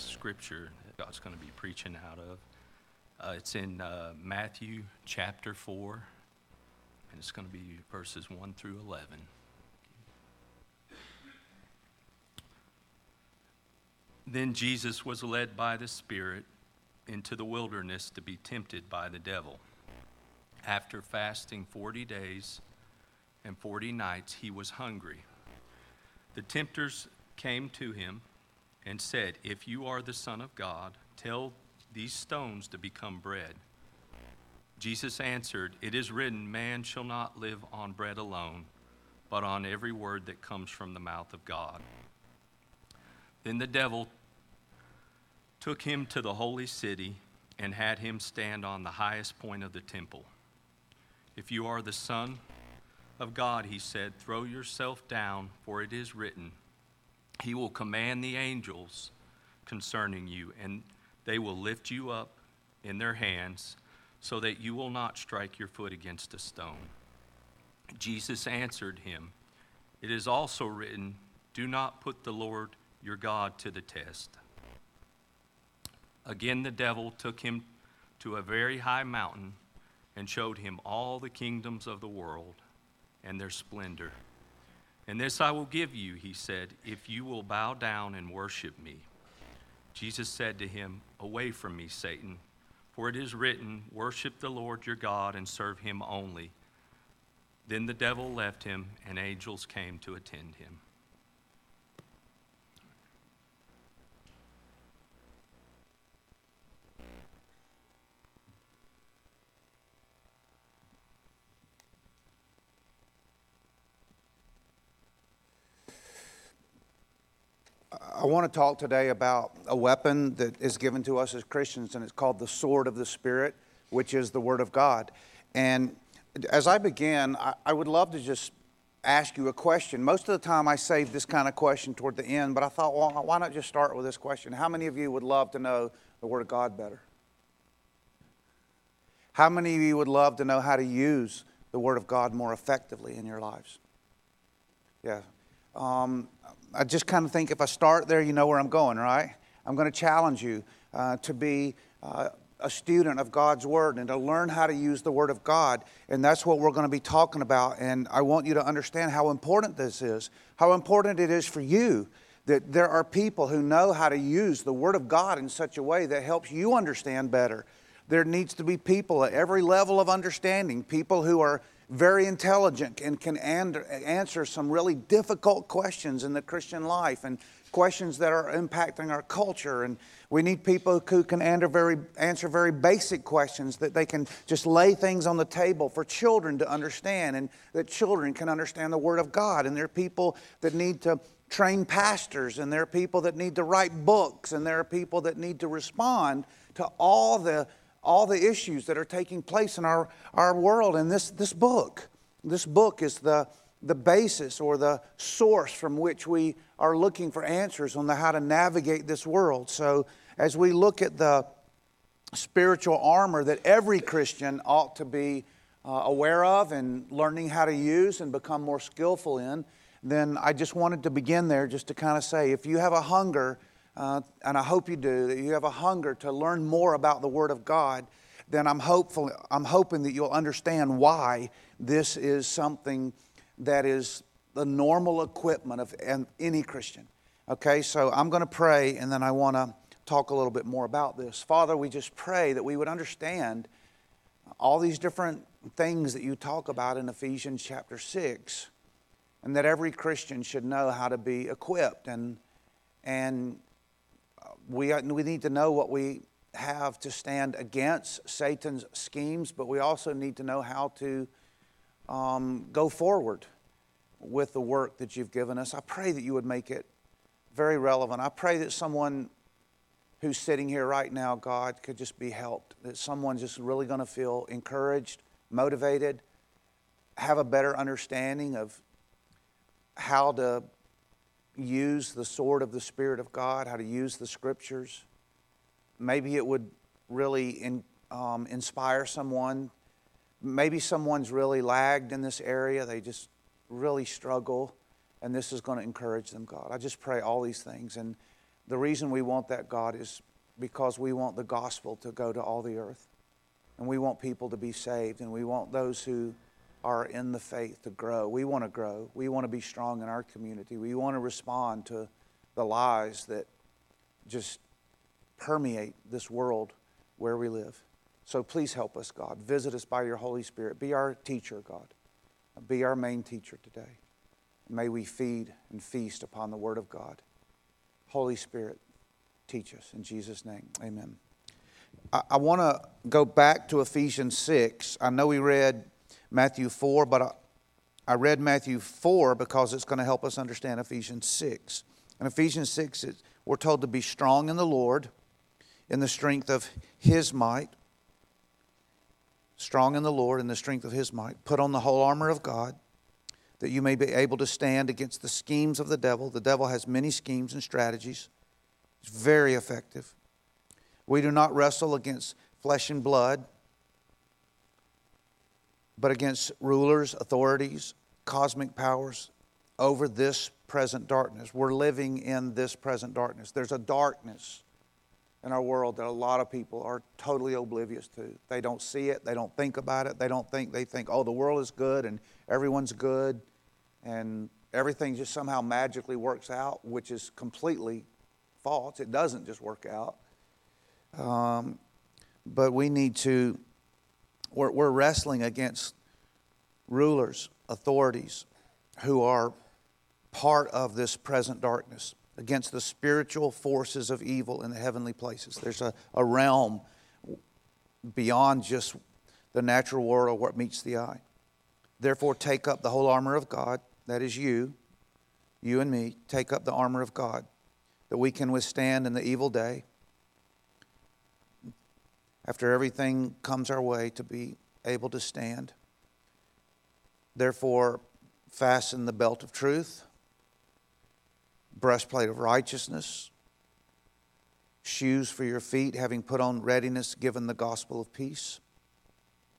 scripture that God's going to be preaching out of. Uh, it's in uh, Matthew chapter 4, and it's going to be verses 1 through 11. Then Jesus was led by the Spirit into the wilderness to be tempted by the devil. After fasting 40 days and 40 nights, he was hungry. The tempters came to him and said, If you are the Son of God, tell these stones to become bread. Jesus answered, It is written, Man shall not live on bread alone, but on every word that comes from the mouth of God. Then the devil took him to the holy city and had him stand on the highest point of the temple. If you are the Son of God, he said, throw yourself down, for it is written, He will command the angels concerning you, and they will lift you up in their hands, so that you will not strike your foot against a stone. Jesus answered him, It is also written, Do not put the Lord your God to the test. Again, the devil took him to a very high mountain and showed him all the kingdoms of the world and their splendor. And this I will give you, he said, if you will bow down and worship me. Jesus said to him, Away from me, Satan, for it is written, Worship the Lord your God and serve him only. Then the devil left him, and angels came to attend him. I want to talk today about a weapon that is given to us as Christians, and it's called the sword of the Spirit, which is the Word of God. And as I begin, I, would love to just ask you a question. Most of the time, I save this kind of question toward the end, but I thought, well, why not just start with this question? How many of you would love to know the Word of God better? How many of you would love to know how to use the Word of God more effectively in your lives? Yeah. Um, I just kind of think if I start there, you know where I'm going, right? I'm going to challenge you uh, to be uh, a student of God's Word and to learn how to use the Word of God. And that's what we're going to be talking about. And I want you to understand how important this is, how important it is for you that there are people who know how to use the Word of God in such a way that helps you understand better. There needs to be people at every level of understanding, people who are very intelligent and can answer some really difficult questions in the Christian life and questions that are impacting our culture. And we need people who can answer very, answer very basic questions that they can just lay things on the table for children to understand and that children can understand the Word of God. And there are people that need to train pastors, and there are people that need to write books, and there are people that need to respond to all the all the issues that are taking place in our, our world. And this, this book, this book is the, the basis or the source from which we are looking for answers on the, how to navigate this world. So as we look at the spiritual armor that every Christian ought to be uh, aware of and learning how to use and become more skillful in, then I just wanted to begin there just to kind of say if you have a hunger uh, and I hope you do, that you have a hunger to learn more about the Word of God, then I'm hopeful, I'm hoping that you'll understand why this is something that is the normal equipment of any Christian. Okay, so I'm going to pray and then I want to talk a little bit more about this. Father, we just pray that we would understand all these different things that you talk about in Ephesians chapter 6 and that every Christian should know how to be equipped and and we, we need to know what we have to stand against Satan's schemes, but we also need to know how to um, go forward with the work that you've given us. I pray that you would make it very relevant. I pray that someone who's sitting here right now, God, could just be helped, that someone's just really going to feel encouraged, motivated, have a better understanding of how to use the sword of the Spirit of God, how to use the scriptures. Maybe it would really in, um, inspire someone. Maybe someone's really lagged in this area, they just really struggle, and this is going to encourage them, God. I just pray all these things. And the reason we want that, God, is because we want the gospel to go to all the earth. And we want people to be saved. And we want those who are in the faith to grow. We want to grow. We want to be strong in our community. We want to respond to the lies that just permeate this world where we live. So please help us, God. Visit us by your Holy Spirit. Be our teacher, God. Be our main teacher today. May we feed and feast upon the Word of God. Holy Spirit, teach us. In Jesus' name, amen. I, I want to go back to Ephesians 6. I know we read Matthew 4, but I, I read Matthew 4 because it's going to help us understand Ephesians 6. In Ephesians 6, we're told to be strong in the Lord, in the strength of His might. Strong in the Lord, in the strength of His might. Put on the whole armor of God that you may be able to stand against the schemes of the devil. The devil has many schemes and strategies, it's very effective. We do not wrestle against flesh and blood but against rulers, authorities, cosmic powers over this present darkness. We're living in this present darkness. There's a darkness in our world that a lot of people are totally oblivious to. They don't see it, they don't think about it, they don't think, they think, oh, the world is good and everyone's good and everything just somehow magically works out, which is completely false. It doesn't just work out. Um, but we need to we're, we're wrestling against rulers, authorities who are part of this present darkness, against the spiritual forces of evil in the heavenly places. There's a, a realm beyond just the natural world where it meets the eye. Therefore, take up the whole armor of God, that is you, you and me, take up the armor of God, that we can withstand in the evil day after everything comes our way to be able to stand. Therefore, fasten the belt of truth, breastplate of righteousness, shoes for your feet, having put on readiness given the gospel of peace.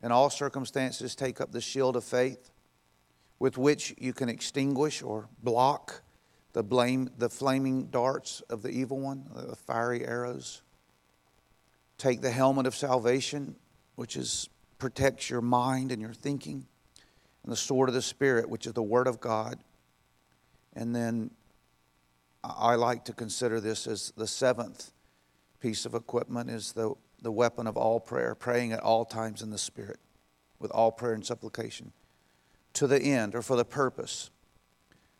In all circumstances, take up the shield of faith with which you can extinguish or block the, blame, the flaming darts of the evil one, the fiery arrows. Take the helmet of salvation, which is protects your mind and your thinking, and the sword of the Spirit, which is the Word of God. And then I like to consider this as the seventh piece of equipment is the, the weapon of all prayer, praying at all times in the Spirit, with all prayer and supplication, to the end or for the purpose.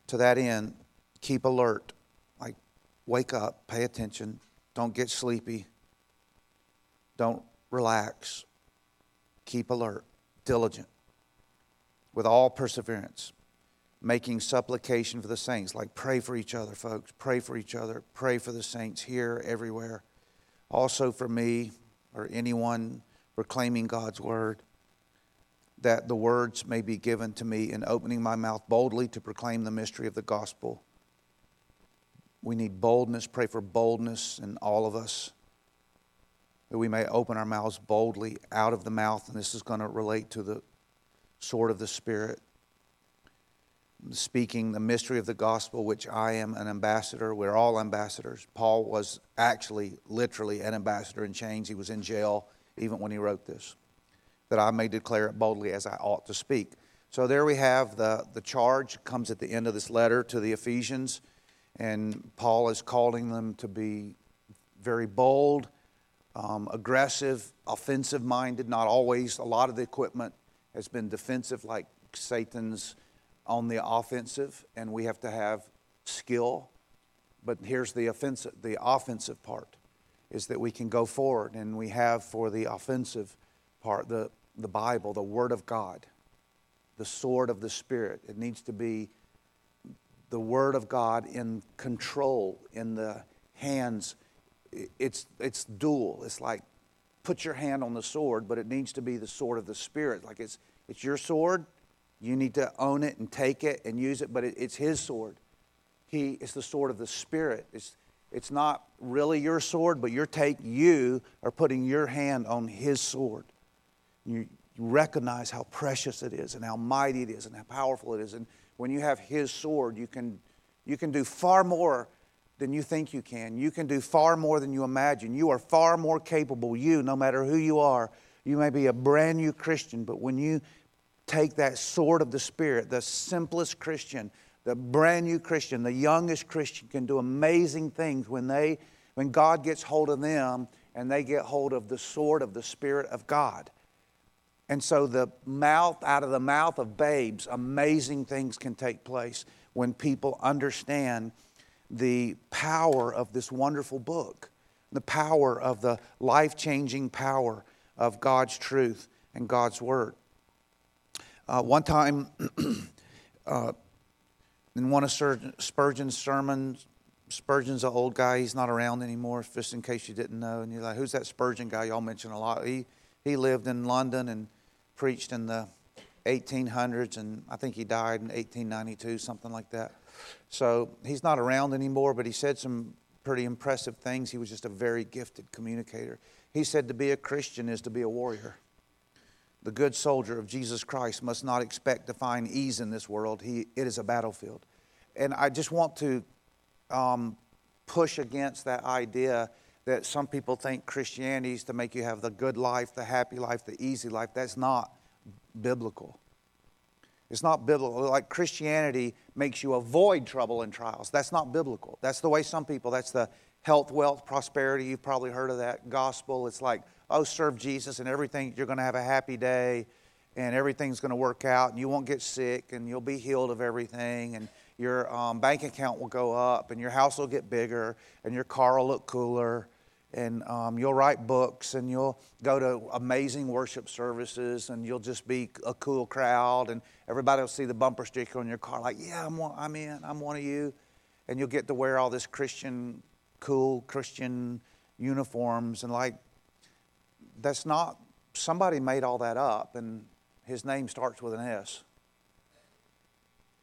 To that end, keep alert. Like, wake up, pay attention, don't get sleepy, don't relax. Keep alert, diligent, with all perseverance, making supplication for the saints. Like pray for each other, folks. Pray for each other. Pray for the saints here, everywhere. Also for me or anyone proclaiming God's word, that the words may be given to me in opening my mouth boldly to proclaim the mystery of the gospel. We need boldness. Pray for boldness in all of us that we may open our mouths boldly out of the mouth, and this is going to relate to the sword of the Spirit. Speaking the mystery of the gospel, which I am an ambassador. We're all ambassadors. Paul was actually, literally, an ambassador in chains. He was in jail even when he wrote this. That I may declare it boldly as I ought to speak. So there we have the, the charge comes at the end of this letter to the Ephesians, and Paul is calling them to be very bold um, aggressive, offensive minded, not always. A lot of the equipment has been defensive, like Satan's on the offensive, and we have to have skill. But here's the offensive, the offensive part is that we can go forward, and we have for the offensive part the, the Bible, the Word of God, the sword of the Spirit. It needs to be the Word of God in control, in the hands it's, it's dual. It's like put your hand on the sword, but it needs to be the sword of the Spirit. Like it's, it's your sword. You need to own it and take it and use it, but it, it's His sword. He is the sword of the Spirit. It's, it's not really your sword, but you're take you are putting your hand on His sword. You, you recognize how precious it is and how mighty it is and how powerful it is. And when you have His sword, you can, you can do far more than you think you can. You can do far more than you imagine. You are far more capable, you, no matter who you are. You may be a brand new Christian, but when you take that sword of the Spirit, the simplest Christian, the brand new Christian, the youngest Christian can do amazing things when they when God gets hold of them and they get hold of the sword of the Spirit of God. And so the mouth out of the mouth of babes, amazing things can take place when people understand the power of this wonderful book, the power of the life changing power of God's truth and God's Word. Uh, one time, uh, in one of Spurgeon's sermons, Spurgeon's an old guy. He's not around anymore, just in case you didn't know. And you're like, who's that Spurgeon guy y'all mention a lot? He, he lived in London and preached in the 1800s, and I think he died in 1892, something like that. So he's not around anymore, but he said some pretty impressive things. He was just a very gifted communicator. He said to be a Christian is to be a warrior. The good soldier of Jesus Christ must not expect to find ease in this world. He, it is a battlefield. And I just want to um, push against that idea that some people think Christianity is to make you have the good life, the happy life, the easy life. That's not biblical. It's not biblical. Like Christianity makes you avoid trouble and trials. That's not biblical. That's the way some people, that's the health, wealth, prosperity. You've probably heard of that gospel. It's like, oh, serve Jesus and everything, you're going to have a happy day and everything's going to work out and you won't get sick and you'll be healed of everything and your um, bank account will go up and your house will get bigger and your car will look cooler and um, you'll write books and you'll go to amazing worship services and you'll just be a cool crowd and everybody will see the bumper sticker on your car like yeah I'm, one, I'm in i'm one of you. And you'll get to wear all this christian cool christian uniforms and like that's not somebody made all that up and his name starts with an s.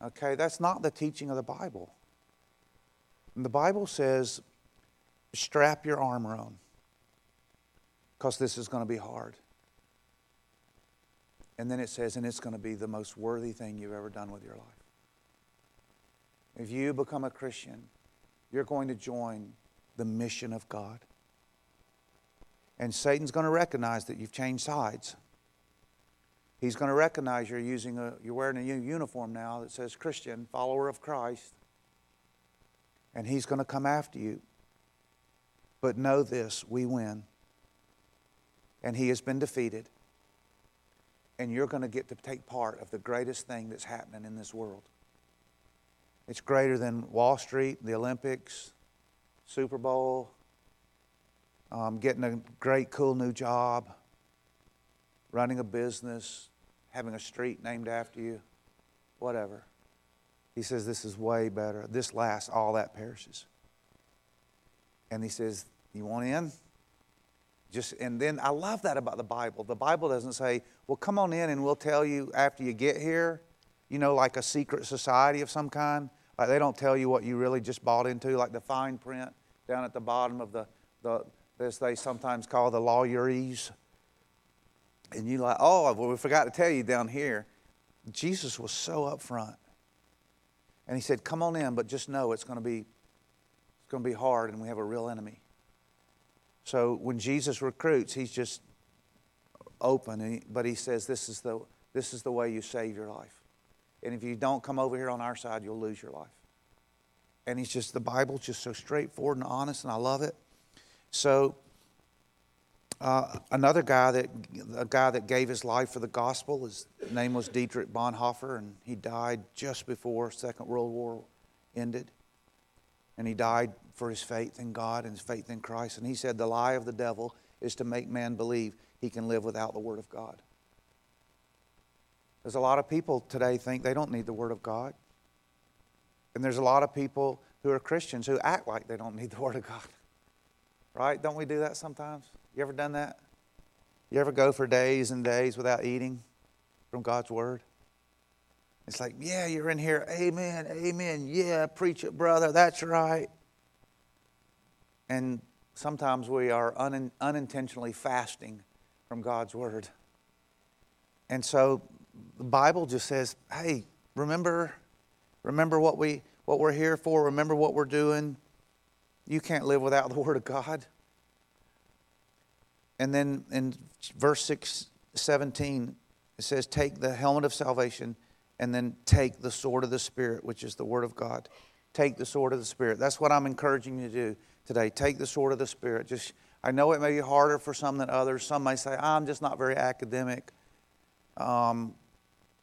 Okay that's not the teaching of the bible. And the bible says strap your armor on because this is going to be hard. And then it says, and it's going to be the most worthy thing you've ever done with your life. If you become a Christian, you're going to join the mission of God. And Satan's going to recognize that you've changed sides. He's going to recognize you're using a you're wearing a uniform now that says Christian, follower of Christ. And he's going to come after you. But know this we win. And he has been defeated. And you're going to get to take part of the greatest thing that's happening in this world. It's greater than Wall Street, the Olympics, Super Bowl, um, getting a great, cool new job, running a business, having a street named after you, whatever. He says, This is way better. This lasts, all that perishes. And he says, You want in? Just and then I love that about the Bible. The Bible doesn't say, Well, come on in and we'll tell you after you get here, you know, like a secret society of some kind. Like they don't tell you what you really just bought into, like the fine print down at the bottom of the, the this they sometimes call the lawyerese. And you like, oh, well, we forgot to tell you down here. Jesus was so upfront. And he said, Come on in, but just know it's going to be it's going to be hard and we have a real enemy. So when Jesus recruits, he's just open, but he says, this is, the, this is the way you save your life. And if you don't come over here on our side, you'll lose your life. And he's just, the Bible's just so straightforward and honest, and I love it. So, uh, another guy that a guy that gave his life for the gospel, his name was Dietrich Bonhoeffer, and he died just before Second World War ended and he died for his faith in God and his faith in Christ. And he said, The lie of the devil is to make man believe he can live without the Word of God. There's a lot of people today think they don't need the Word of God. And there's a lot of people who are Christians who act like they don't need the Word of God. Right? Don't we do that sometimes? You ever done that? You ever go for days and days without eating from God's Word? It's like, yeah, you're in here. Amen. Amen. Yeah, preach it, brother. That's right. And sometimes we are un- unintentionally fasting from God's word. And so the Bible just says, hey, remember remember what we what we're here for, remember what we're doing. you can't live without the Word of God. And then in verse 6, 17, it says, Take the helmet of salvation and then take the sword of the Spirit, which is the Word of God. Take the sword of the Spirit. That's what I'm encouraging you to do today. Take the sword of the Spirit. Just I know it may be harder for some than others. Some may say, I'm just not very academic. Um,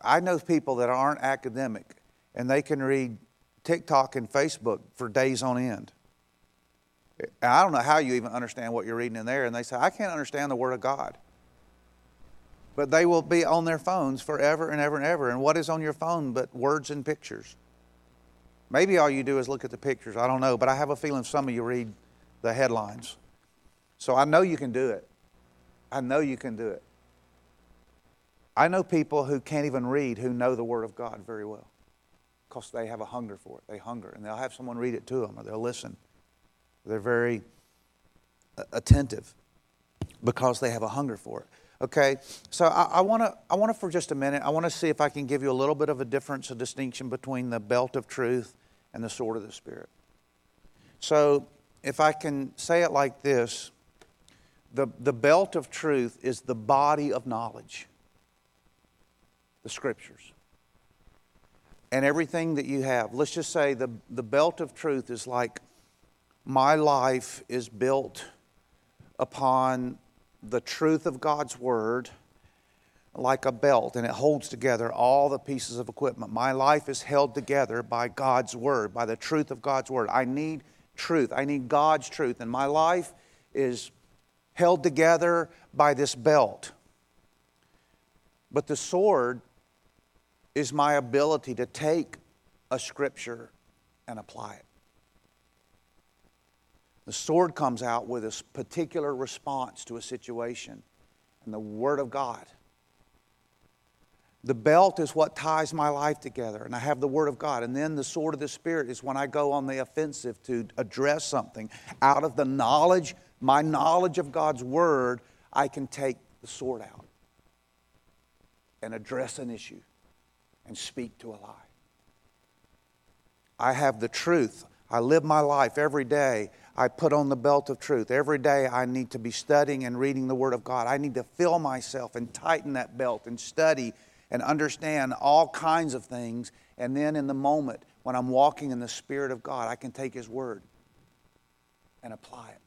I know people that aren't academic and they can read TikTok and Facebook for days on end. I don't know how you even understand what you're reading in there. And they say, I can't understand the Word of God. But they will be on their phones forever and ever and ever. And what is on your phone but words and pictures? Maybe all you do is look at the pictures. I don't know. But I have a feeling some of you read the headlines. So I know you can do it. I know you can do it. I know people who can't even read who know the Word of God very well because they have a hunger for it. They hunger, and they'll have someone read it to them or they'll listen. They're very uh, attentive because they have a hunger for it. Okay, so I, want to, I want to for just a minute, I want to see if I can give you a little bit of a difference, a distinction between the belt of truth and the sword of the Spirit. So, if I can say it like this, the, the belt of truth is the body of knowledge, the scriptures. And everything that you have. Let's just say the, the belt of truth is like my life is built upon the truth of God's Word like a belt, and it holds together all the pieces of equipment. My life is held together by God's Word, by the truth of God's Word. I need truth, I need God's truth, and my life is held together by this belt. But the sword is my ability to take a scripture and apply it. The sword comes out with a particular response to a situation, and the Word of God. The belt is what ties my life together, and I have the Word of God. And then the sword of the Spirit is when I go on the offensive to address something out of the knowledge my knowledge of God's Word, I can take the sword out and address an issue and speak to a lie. I have the truth. I live my life every day. I put on the belt of truth. Every day I need to be studying and reading the Word of God. I need to fill myself and tighten that belt and study and understand all kinds of things. And then in the moment when I'm walking in the Spirit of God, I can take His Word and apply it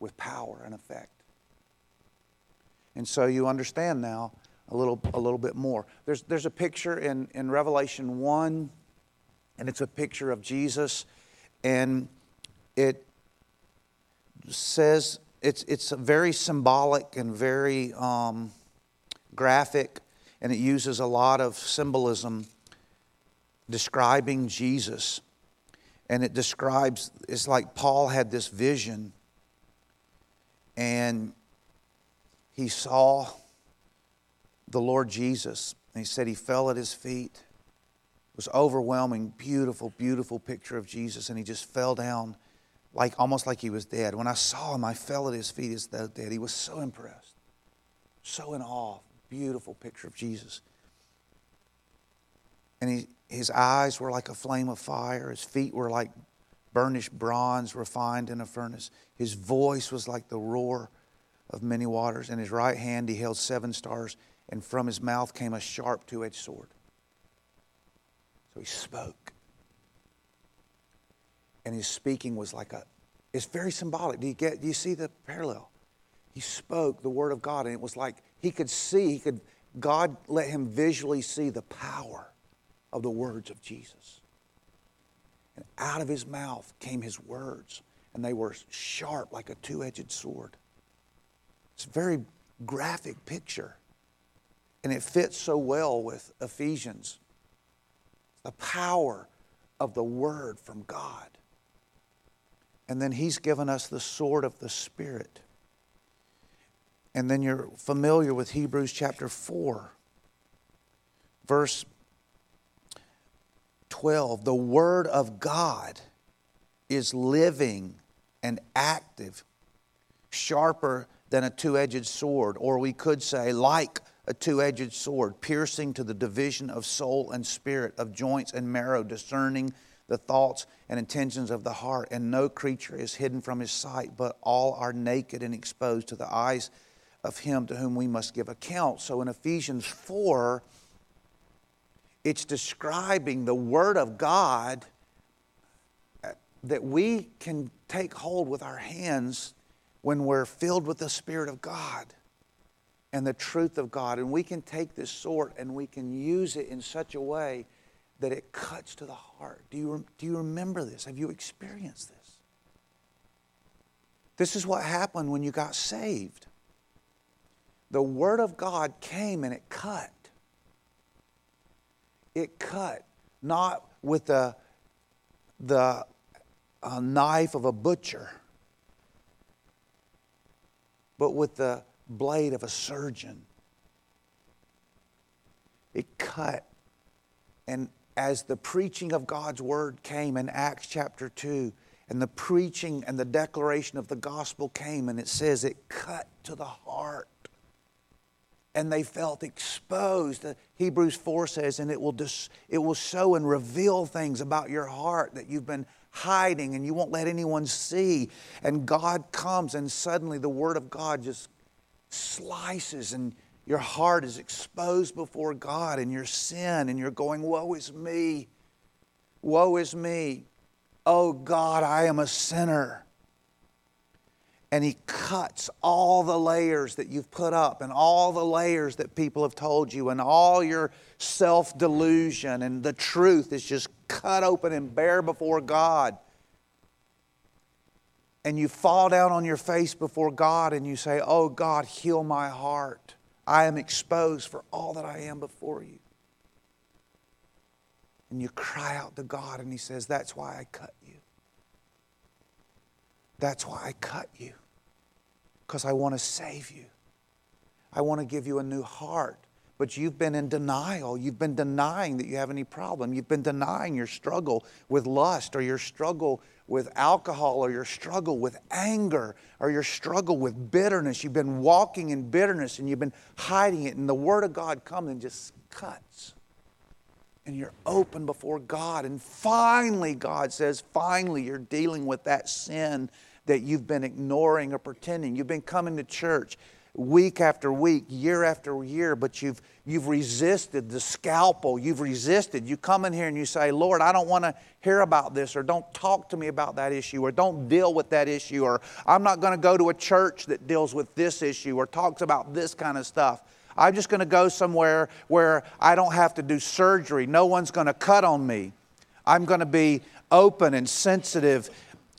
with power and effect. And so you understand now a little, a little bit more. There's, there's a picture in, in Revelation 1, and it's a picture of Jesus, and it says it's, it's very symbolic and very um, graphic, and it uses a lot of symbolism describing Jesus. And it describes, it's like Paul had this vision and he saw the Lord Jesus. And he said he fell at his feet. It was overwhelming, beautiful, beautiful picture of Jesus. And he just fell down like almost like he was dead. When I saw him, I fell at his feet as though dead. He was so impressed, so in awe. Beautiful picture of Jesus. And he, his eyes were like a flame of fire. His feet were like burnished bronze refined in a furnace. His voice was like the roar of many waters. In his right hand he held seven stars, and from his mouth came a sharp two edged sword. So he spoke. And his speaking was like a, it's very symbolic. Do you get, do you see the parallel? He spoke the word of God, and it was like he could see, he could, God let him visually see the power of the words of Jesus. And out of his mouth came his words, and they were sharp like a two edged sword. It's a very graphic picture, and it fits so well with Ephesians. The power of the word from God. And then he's given us the sword of the Spirit. And then you're familiar with Hebrews chapter 4, verse 12, the Word of God is living and active, sharper than a two edged sword, or we could say, like a two edged sword, piercing to the division of soul and spirit, of joints and marrow, discerning the thoughts and intentions of the heart, and no creature is hidden from his sight, but all are naked and exposed to the eyes of him to whom we must give account. So in Ephesians 4, it's describing the Word of God that we can take hold with our hands when we're filled with the Spirit of God and the truth of God. And we can take this sword and we can use it in such a way that it cuts to the heart. Do you, do you remember this? Have you experienced this? This is what happened when you got saved. The Word of God came and it cut. It cut, not with the, the uh, knife of a butcher, but with the blade of a surgeon. It cut. And as the preaching of God's word came in Acts chapter 2, and the preaching and the declaration of the gospel came, and it says it cut to the heart. And they felt exposed. Hebrews 4 says, and it will, dis- it will show and reveal things about your heart that you've been hiding and you won't let anyone see. And God comes, and suddenly the Word of God just slices and your heart is exposed before God and your sin, and you're going, Woe is me! Woe is me! Oh God, I am a sinner. And He cuts all the layers that you've put up, and all the layers that people have told you, and all your self delusion, and the truth is just cut open and bare before God. And you fall down on your face before God and you say, Oh God, heal my heart. I am exposed for all that I am before you. And you cry out to God, and He says, That's why I cut you. That's why I cut you. Because I want to save you. I want to give you a new heart. But you've been in denial. You've been denying that you have any problem. You've been denying your struggle with lust or your struggle with alcohol or your struggle with anger or your struggle with bitterness. You've been walking in bitterness and you've been hiding it. And the Word of God comes and just cuts. And you're open before God. And finally, God says, finally, you're dealing with that sin that you've been ignoring or pretending. You've been coming to church week after week, year after year, but you've, you've resisted the scalpel. You've resisted. You come in here and you say, Lord, I don't want to hear about this, or don't talk to me about that issue, or don't deal with that issue, or I'm not going to go to a church that deals with this issue or talks about this kind of stuff. I'm just going to go somewhere where I don't have to do surgery. No one's going to cut on me. I'm going to be open and sensitive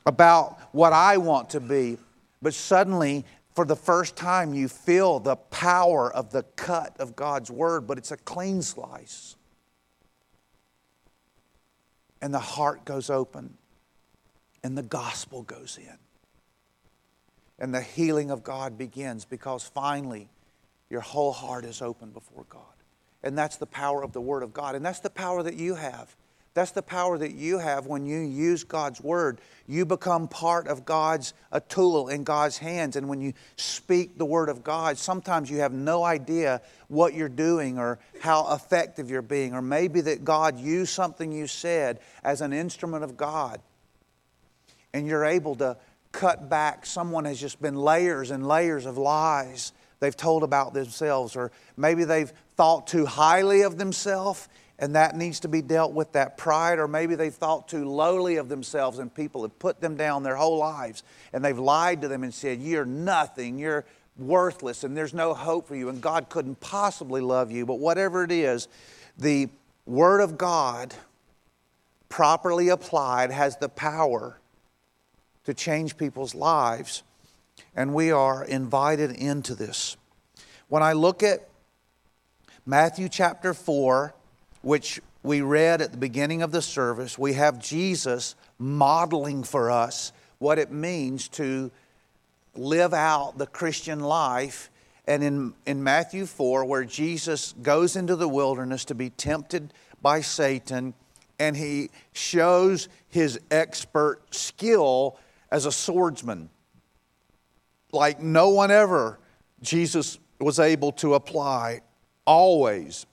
about what I want to be. But suddenly, for the first time, you feel the power of the cut of God's word, but it's a clean slice. And the heart goes open, and the gospel goes in. And the healing of God begins because finally your whole heart is open before God. And that's the power of the Word of God. And that's the power that you have. That's the power that you have when you use God's word. You become part of God's, a tool in God's hands. And when you speak the word of God, sometimes you have no idea what you're doing or how effective you're being. Or maybe that God used something you said as an instrument of God. And you're able to cut back. Someone has just been layers and layers of lies they've told about themselves. Or maybe they've thought too highly of themselves and that needs to be dealt with that pride or maybe they thought too lowly of themselves and people have put them down their whole lives and they've lied to them and said you're nothing you're worthless and there's no hope for you and god couldn't possibly love you. But whatever it is the word of god properly applied has the power to change people's lives and we are invited into this. When i look at matthew chapter 4 which we read at the beginning of the service, we have Jesus modeling for us what it means to live out the Christian life. And in, in Matthew 4, where Jesus goes into the wilderness to be tempted by Satan, and he shows his expert skill as a swordsman. Like no one ever, Jesus was able to apply always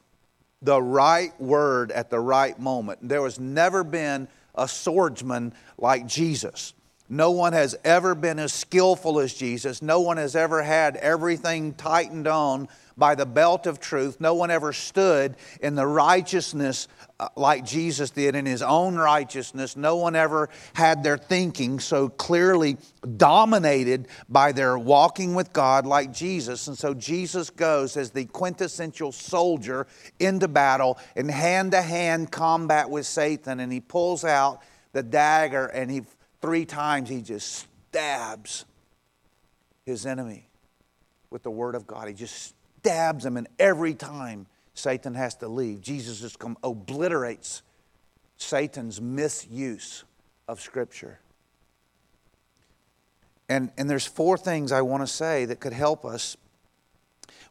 the right word at the right moment. There has never been a swordsman like Jesus. No one has ever been as skillful as Jesus. No one has ever had everything tightened on by the belt of truth. No one ever stood in the righteousness uh, like Jesus did in his own righteousness. No one ever had their thinking so clearly dominated by their walking with God like Jesus. And so Jesus goes as the quintessential soldier into battle in hand to hand combat with Satan. And he pulls out the dagger and he three times he just stabs his enemy with the word of God. He just stabs him, and every time Satan has to leave, Jesus just come obliterates Satan's misuse of Scripture. And, and there's four things I want to say that could help us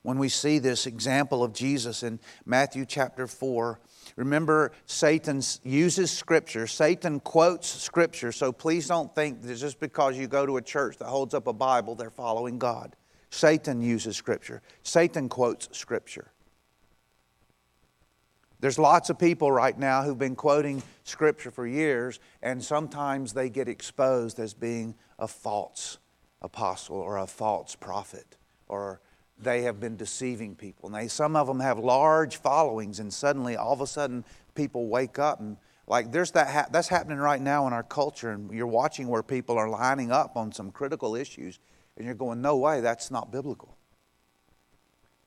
when we see this example of Jesus in Matthew chapter 4. Remember, Satan uses Scripture. Satan quotes Scripture, so please don't think that just because you go to a church that holds up a Bible, they're following God. Satan uses Scripture, Satan quotes Scripture. There's lots of people right now who've been quoting Scripture for years, and sometimes they get exposed as being a false apostle or a false prophet, or they have been deceiving people. And some of them have large followings, and suddenly, all of a sudden, people wake up and like there's that ha- that's happening right now in our culture, and you're watching where people are lining up on some critical issues and you're going, no way, that's not biblical.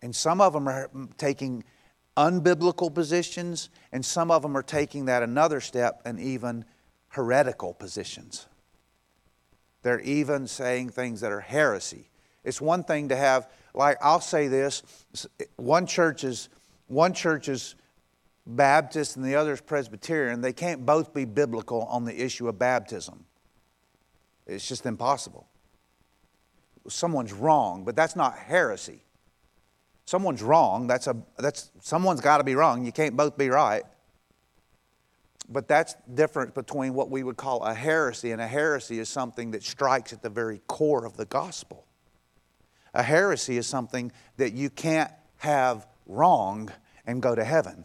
And some of them are taking unbiblical positions, and some of them are taking that another step and even heretical positions. They're even saying things that are heresy. It's one thing to have, like, I'll say this one church is, one church is Baptist and the other is Presbyterian. They can't both be biblical on the issue of baptism. It's just impossible someone's wrong, but that's not heresy. Someone's wrong. That's a that's someone's got to be wrong. You can't both be right. But that's different between what we would call a heresy, and a heresy is something that strikes at the very core of the gospel. A heresy is something that you can't have wrong and go to heaven.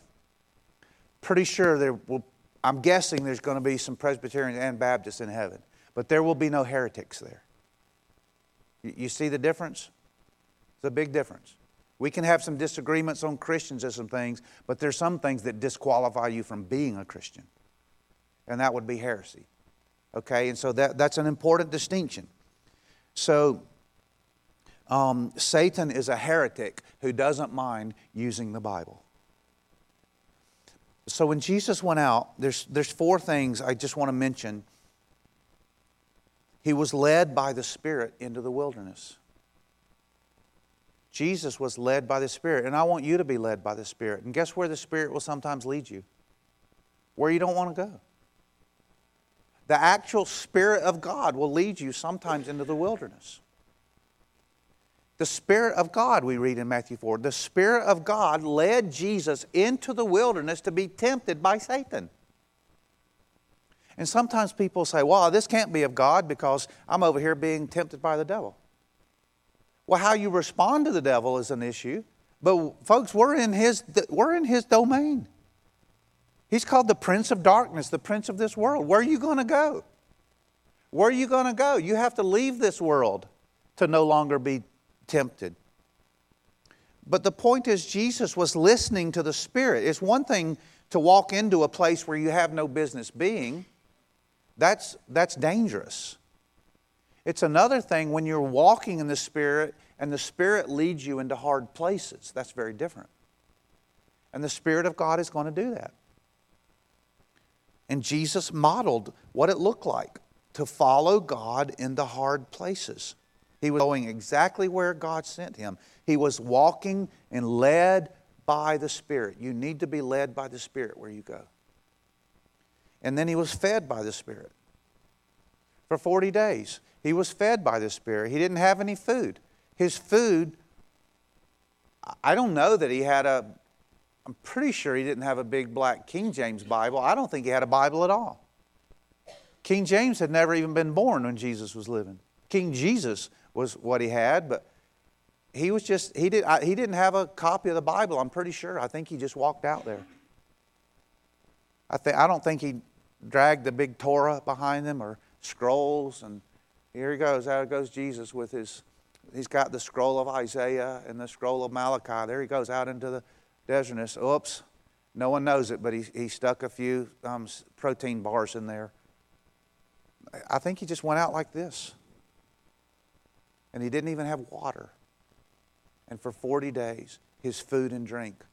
Pretty sure there will, I'm guessing there's going to be some Presbyterians and Baptists in heaven, but there will be no heretics there. You see the difference? It's a big difference. We can have some disagreements on Christians and some things, but there's some things that disqualify you from being a Christian. And that would be heresy. Okay, and so that, that's an important distinction. So, um, Satan is a heretic who doesn't mind using the Bible. So, when Jesus went out, there's, there's four things I just want to mention he was led by the Spirit into the wilderness. Jesus was led by the Spirit, and I want you to be led by the Spirit. And guess where the Spirit will sometimes lead you? Where you don't want to go. The actual Spirit of God will lead you sometimes into the wilderness. The Spirit of God, we read in Matthew 4, the Spirit of God led Jesus into the wilderness to be tempted by Satan. And sometimes people say, well, this can't be of God because I'm over here being tempted by the devil. Well, how you respond to the devil is an issue. But folks, we're in his, we're in his domain. He's called the prince of darkness, the prince of this world. Where are you going to go? Where are you going to go? You have to leave this world to no longer be tempted. But the point is, Jesus was listening to the Spirit. It's one thing to walk into a place where you have no business being. That's, that's dangerous. It's another thing when you're walking in the Spirit and the Spirit leads you into hard places. That's very different. And the Spirit of God is going to do that. And Jesus modeled what it looked like to follow God into hard places. He was going exactly where God sent him. He was walking and led by the Spirit. You need to be led by the Spirit where you go. And then he was fed by the Spirit. For 40 days, he was fed by the Spirit. He didn't have any food. His food, I don't know that he had a, I'm pretty sure he didn't have a big black King James Bible. I don't think he had a Bible at all. King James had never even been born when Jesus was living. King Jesus was what he had, but he was just, he, did, he didn't have a copy of the Bible, I'm pretty sure. I think he just walked out there. I, th- I don't think he dragged the big Torah behind them or scrolls. And here he goes. Out goes Jesus with his, he's got the scroll of Isaiah and the scroll of Malachi. There he goes out into the desertness. Oops, no one knows it, but he, he stuck a few um, protein bars in there. I think he just went out like this. And he didn't even have water. And for 40 days, his food and drink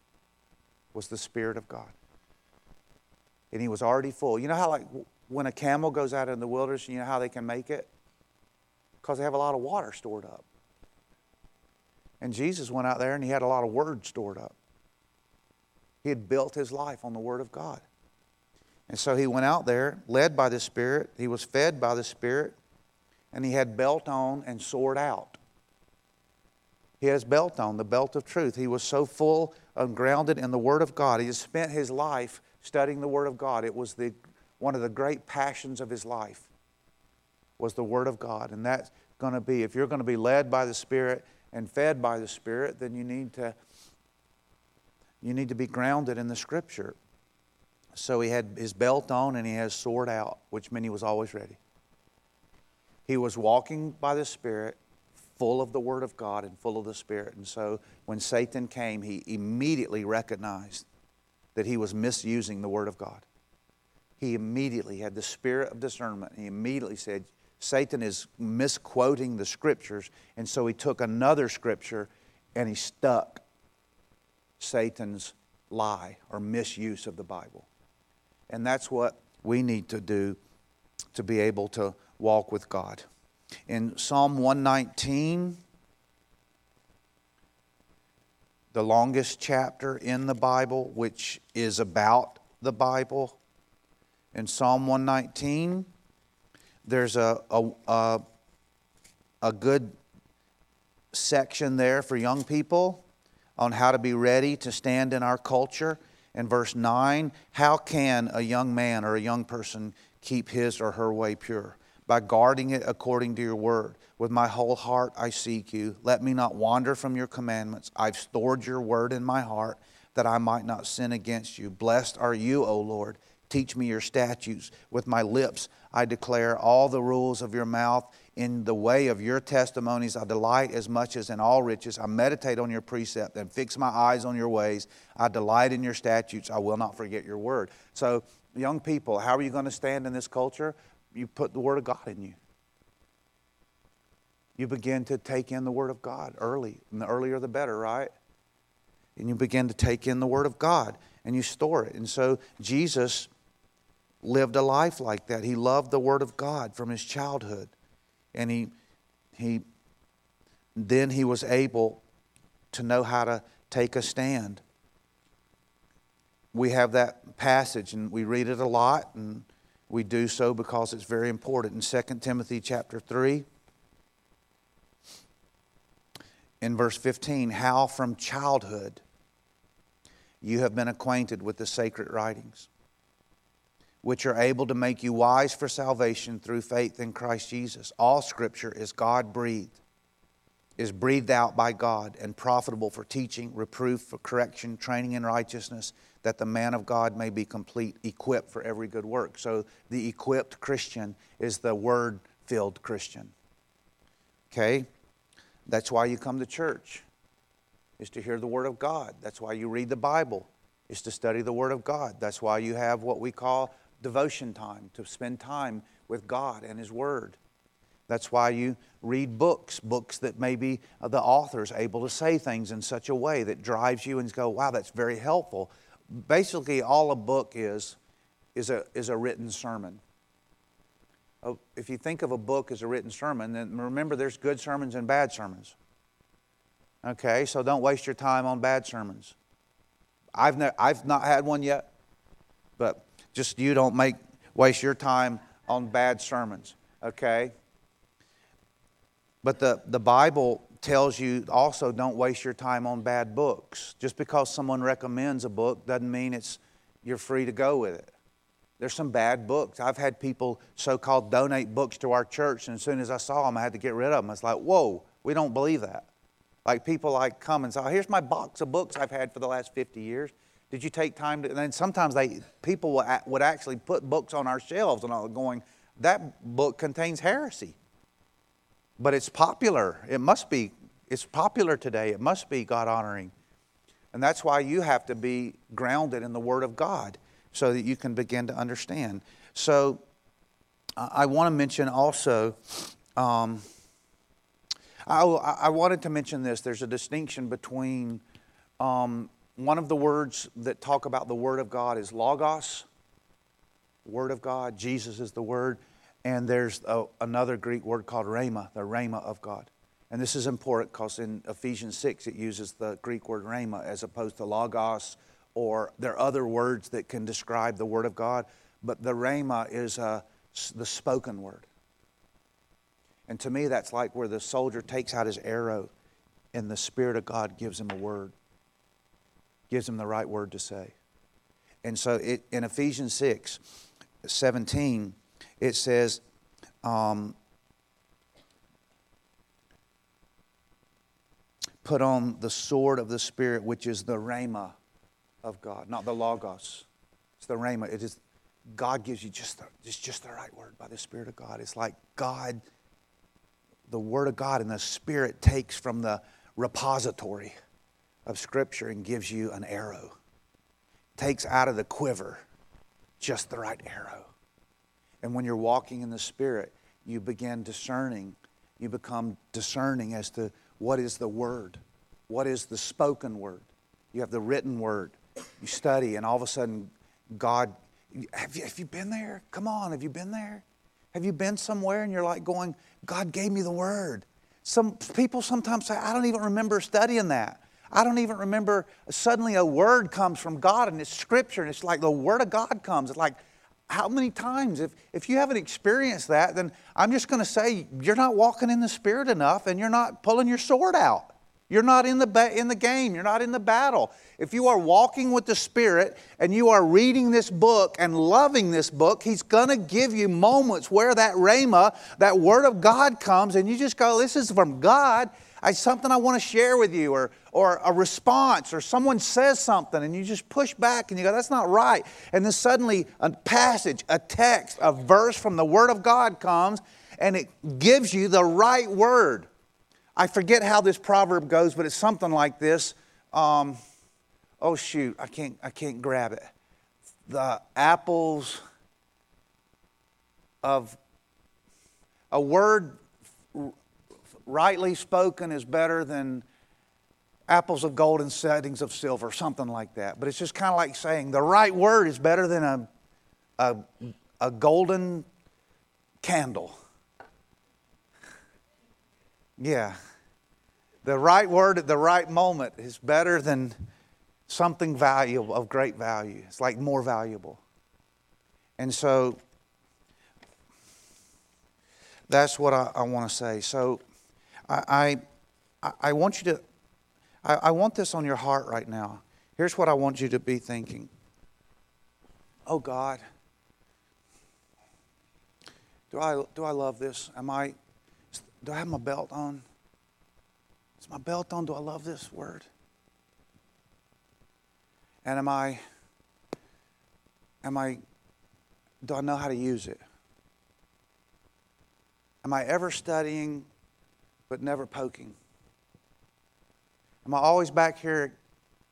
was the Spirit of God. And he was already full. You know how, like, when a camel goes out in the wilderness, you know how they can make it? Because they have a lot of water stored up. And Jesus went out there and he had a lot of word stored up. He had built his life on the Word of God. And so he went out there, led by the Spirit. He was fed by the Spirit. And he had belt on and sword out. He had his belt on, the belt of truth. He was so full and grounded in the Word of God. He had spent his life studying the Word of God. It was the, one of the great passions of his life was the Word of God. And that's going to be, if you're going to be led by the Spirit and fed by the Spirit, then you need to, you need to be grounded in the Scripture. So he had his belt on and he has sword out, which meant he was always ready. He was walking by the Spirit full of the Word of God and full of the Spirit. And so when Satan came, he immediately recognized that he was misusing the Word of God. He immediately had the spirit of discernment. He immediately said, Satan is misquoting the scriptures. And so he took another scripture and he stuck Satan's lie or misuse of the Bible. And that's what we need to do to be able to walk with God in Psalm 119, the longest chapter in the Bible, which is about the Bible. In Psalm 119, there's a, a, a, a good section there for young people on how to be ready to stand in our culture. In verse 9, how can a young man or a young person keep his or her way pure? by guarding it according to your word. With my whole heart I seek you. Let me not wander from your commandments. I've stored your word in my heart that I might not sin against you. Blessed are you, O Lord. Teach me your statutes. With my lips I declare all the rules of your mouth. In the way of your testimonies I delight as much as in all riches. I meditate on your precept and fix my eyes on your ways. I delight in your statutes. I will not forget your word. So, young people, how are you going to stand in this culture? you put the Word of God in you. You begin to take in the Word of God early. And the earlier the better, right? And you begin to take in the Word of God and you store it. And so Jesus lived a life like that. He loved the Word of God from his childhood. And he, he then he was able to know how to take a stand. We have that passage and we read it a lot and we do so because it's very important. In 2 Timothy chapter 3, in verse 15, how from childhood you have been acquainted with the sacred writings, which are able to make you wise for salvation through faith in Christ Jesus. All scripture is God breathed, is breathed out by God, and profitable for teaching, reproof, for correction, training in righteousness that the man of God may be complete, equipped for every good work. So the equipped Christian is the word filled Christian. Okay? That's why you come to church, is to hear the Word of God. That's why you read the Bible, is to study the Word of God. That's why you have what we call devotion time, to spend time with God and His Word. That's why you read books, books that maybe the author's able to say things in such a way that drives you and go, wow, that's very helpful basically all a book is is a, is a written sermon. If you think of a book as a written sermon, then remember there's good sermons and bad sermons. Okay, so don't waste your time on bad sermons. I've, ne- I've not had one yet, but just you don't make waste your time on bad sermons. Okay? But the, the Bible tells you also don't waste your time on bad books. Just because someone recommends a book doesn't mean it's you're free to go with it. There's some bad books. I've had people so called donate books to our church, and as soon as I saw them, I had to get rid of them. It's like, whoa, we don't believe that. Like people like come and say, oh, here's my box of books I've had for the last 50 years. Did you take time to? And then sometimes they people would, actually put books on our shelves, and I was going, that book contains heresy. But it's popular. It must be. It's popular today. It must be God honoring. And that's why you have to be grounded in the Word of God so that you can begin to understand. So I want to mention also, um, I, I, wanted to mention this. There's a distinction between um, one of the words that talk about the Word of God is logos, Word of God. Jesus is the Word. And there's a, another Greek word called rhema, the rhema of God. And this is important because in Ephesians 6 it uses the Greek word rhema as opposed to logos, or there are other words that can describe the Word of God. But the rhema is uh, the spoken word. And to me, that's like where the soldier takes out his arrow and the Spirit of God gives him a word, gives him the right word to say. And so it, in Ephesians 6 17, it says, um, put on the sword of the Spirit, which is the rhema of God, not the logos. It's the rhema. It is God gives you just the, just, just the right word by the Spirit of God. It's like God, the Word of God and the Spirit takes from the repository of Scripture and gives you an arrow. Takes out of the quiver just the right arrow. And when you're walking in the Spirit, you begin discerning. You become discerning as to what is the Word, what is the spoken Word. You have the written Word. You study, and all of a sudden, God. Have you, have you been there? Come on, have you been there? Have you been somewhere and you're like going, God gave me the Word? Some people sometimes say, I don't even remember studying that. I don't even remember. Suddenly, a word comes from God and it's scripture, and it's like the Word of God comes. It's like, how many times? If, if you haven't experienced that, then I'm just going to say you're not walking in the Spirit enough and you're not pulling your sword out. You're not in the, ba- in the game, you're not in the battle. If you are walking with the Spirit and you are reading this book and loving this book, He's going to give you moments where that rhema, that Word of God comes, and you just go, This is from God. It's something I want to share with you, or, or a response, or someone says something, and you just push back and you go, That's not right. And then suddenly a passage, a text, a verse from the Word of God comes, and it gives you the right word. I forget how this proverb goes, but it's something like this. Um, oh shoot, I can't, I can't grab it. The apples of a word rightly spoken is better than apples of gold and settings of silver, something like that. But it's just kind of like saying the right word is better than a, a, a golden candle. Yeah. The right word at the right moment is better than something valuable, of great value. It's like more valuable. And so that's what I, I want to say. So I, I, I want you to, I, I want this on your heart right now. Here's what I want you to be thinking Oh God, do I, do I love this? Am I, do I have my belt on? Is my belt on? Do I love this word? And am I, am I, do I know how to use it? Am I ever studying but never poking? Am I always back here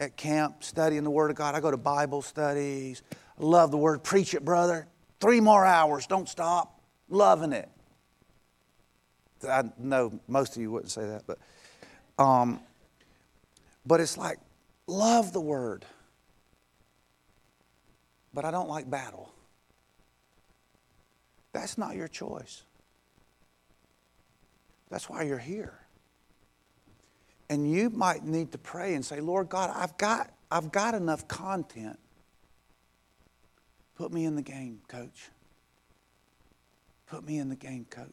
at camp studying the Word of God? I go to Bible studies. I love the Word. Preach it, brother. Three more hours. Don't stop. Loving it. I know most of you wouldn't say that, but um, but it's like, love the word, but I don't like battle. That's not your choice. That's why you're here. And you might need to pray and say, Lord God, I've got, I've got enough content. Put me in the game, coach. Put me in the game, coach.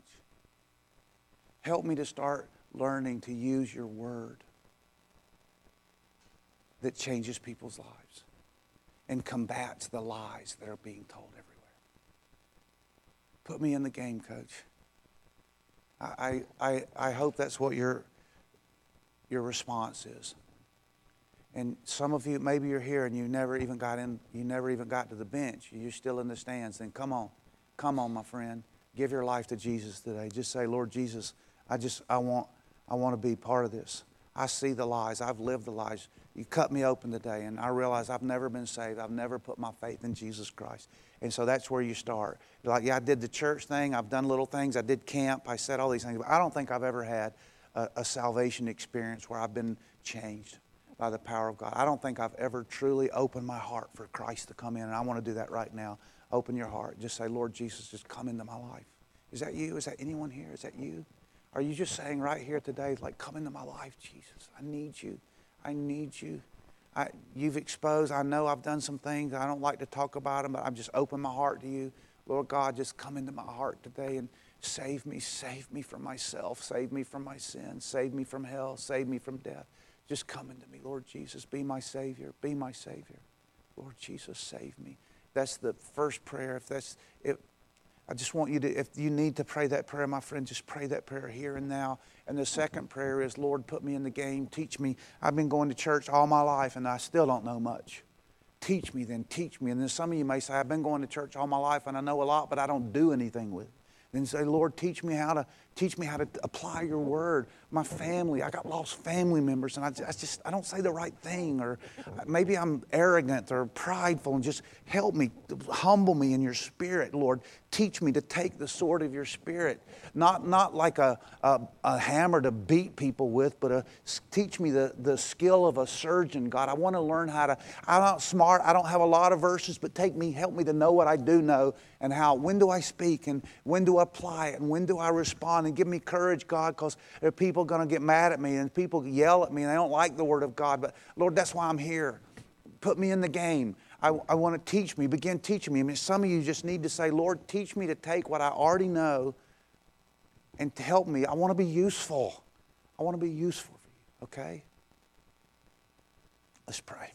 Help me to start learning to use your word that changes people's lives and combats the lies that are being told everywhere. Put me in the game, coach. I, I, I hope that's what your, your response is. And some of you, maybe you're here and you never even got in, you never even got to the bench. You're still in the stands. Then come on, come on, my friend. Give your life to Jesus today. Just say, Lord Jesus, I just, I want, I want to be part of this. I see the lies. I've lived the lies. You cut me open today, and I realize I've never been saved. I've never put my faith in Jesus Christ. And so that's where you start. You're like, yeah, I did the church thing. I've done little things. I did camp. I said all these things. But I don't think I've ever had a, a salvation experience where I've been changed by the power of God. I don't think I've ever truly opened my heart for Christ to come in, and I want to do that right now. Open your heart. Just say, Lord Jesus, just come into my life. Is that you? Is that anyone here? Is that you? Are you just saying right here today, like, come into my life, Jesus? I need you. I need you. I, you've exposed, I know I've done some things. I don't like to talk about them, but I've just opened my heart to you. Lord God, just come into my heart today and save me. Save me from myself. Save me from my sin. Save me from hell. Save me from death. Just come into me, Lord Jesus. Be my Savior. Be my Savior. Lord Jesus, save me. That's the first prayer. If that's, if, I just want you to, if you need to pray that prayer, my friend, just pray that prayer here and now. And the second prayer is, Lord, put me in the game. Teach me. I've been going to church all my life and I still don't know much. Teach me then, teach me. And then some of you may say, I've been going to church all my life and I know a lot, but I don't do anything with it. Then say, Lord, teach me how to teach me how to apply your word. My family, I got lost family members, and I just, I just I don't say the right thing, or uh, maybe I'm arrogant or prideful, and just help me, humble me in your spirit, Lord. Teach me to take the sword of your spirit, not not like a, a, a hammer to beat people with, but a, teach me the, the skill of a surgeon, God. I want to learn how to. I'm not smart. I don't have a lot of verses, but take me, help me to know what I do know, and how. When do I speak, and when do I apply it, and when do I respond? And give me courage, God, because there are people going to get mad at me and people yell at me and they don't like the Word of God. But Lord, that's why I'm here. Put me in the game. I, I want to teach me. Begin teaching me. I mean, some of you just need to say, Lord, teach me to take what I already know and to help me. I want to be useful. I want to be useful for you, okay? Let's pray.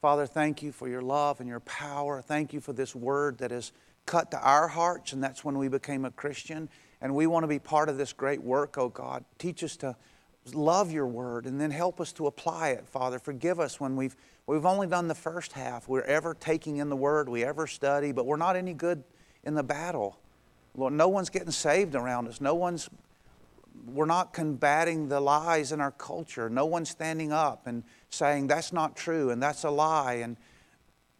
Father, thank you for your love and your power. Thank you for this word that is cut to our hearts, and that's when we became a Christian. And we want to be part of this great work, oh God. Teach us to love your word and then help us to apply it, Father. Forgive us when we've, we've only done the first half. We're ever taking in the word, we ever study, but we're not any good in the battle. Lord, no one's getting saved around us. No one's, we're not combating the lies in our culture. No one's standing up and saying that's not true and that's a lie. And,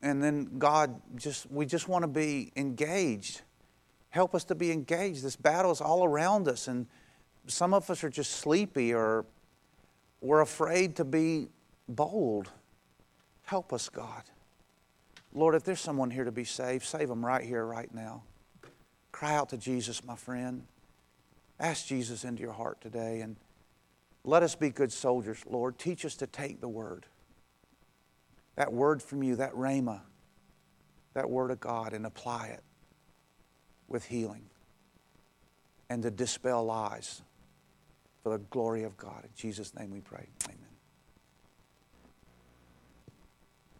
and then God, just, we just want to be engaged. Help us to be engaged. This battle is all around us, and some of us are just sleepy or we're afraid to be bold. Help us, God. Lord, if there's someone here to be saved, save them right here, right now. Cry out to Jesus, my friend. Ask Jesus into your heart today and let us be good soldiers, Lord. Teach us to take the word, that word from you, that rhema, that word of God, and apply it with healing and to dispel lies for the glory of God. In Jesus' name we pray. Amen.